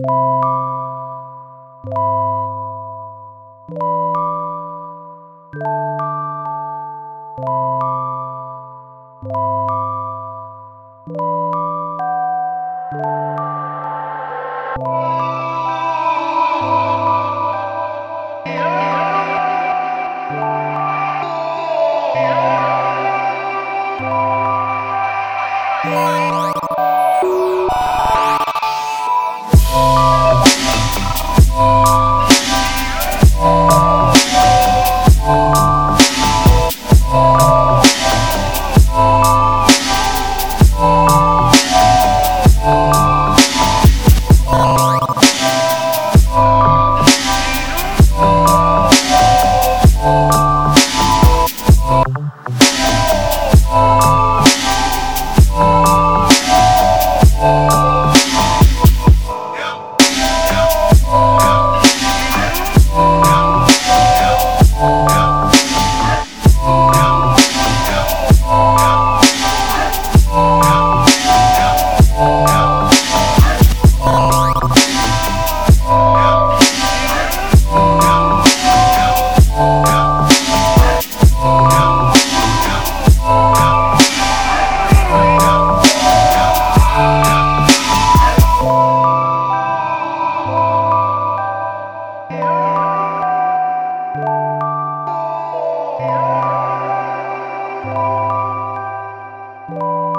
Bye. Oh. you